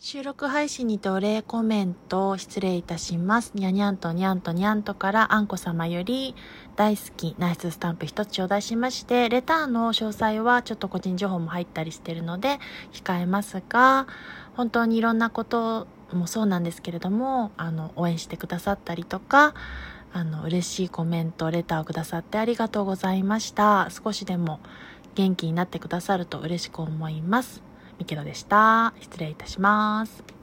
収録配信にてお礼コメントを失礼いたします。にゃにゃんとにゃんとにゃんとからあんこ様より大好きナイススタンプ一つ頂戴しまして、レターの詳細はちょっと個人情報も入ったりしてるので控えますが、本当にいろんなこともそうなんですけれども、あの、応援してくださったりとか、あの、嬉しいコメント、レターをくださってありがとうございました。少しでも元気になってくださると嬉しく思います。ミケロでした。失礼いたします。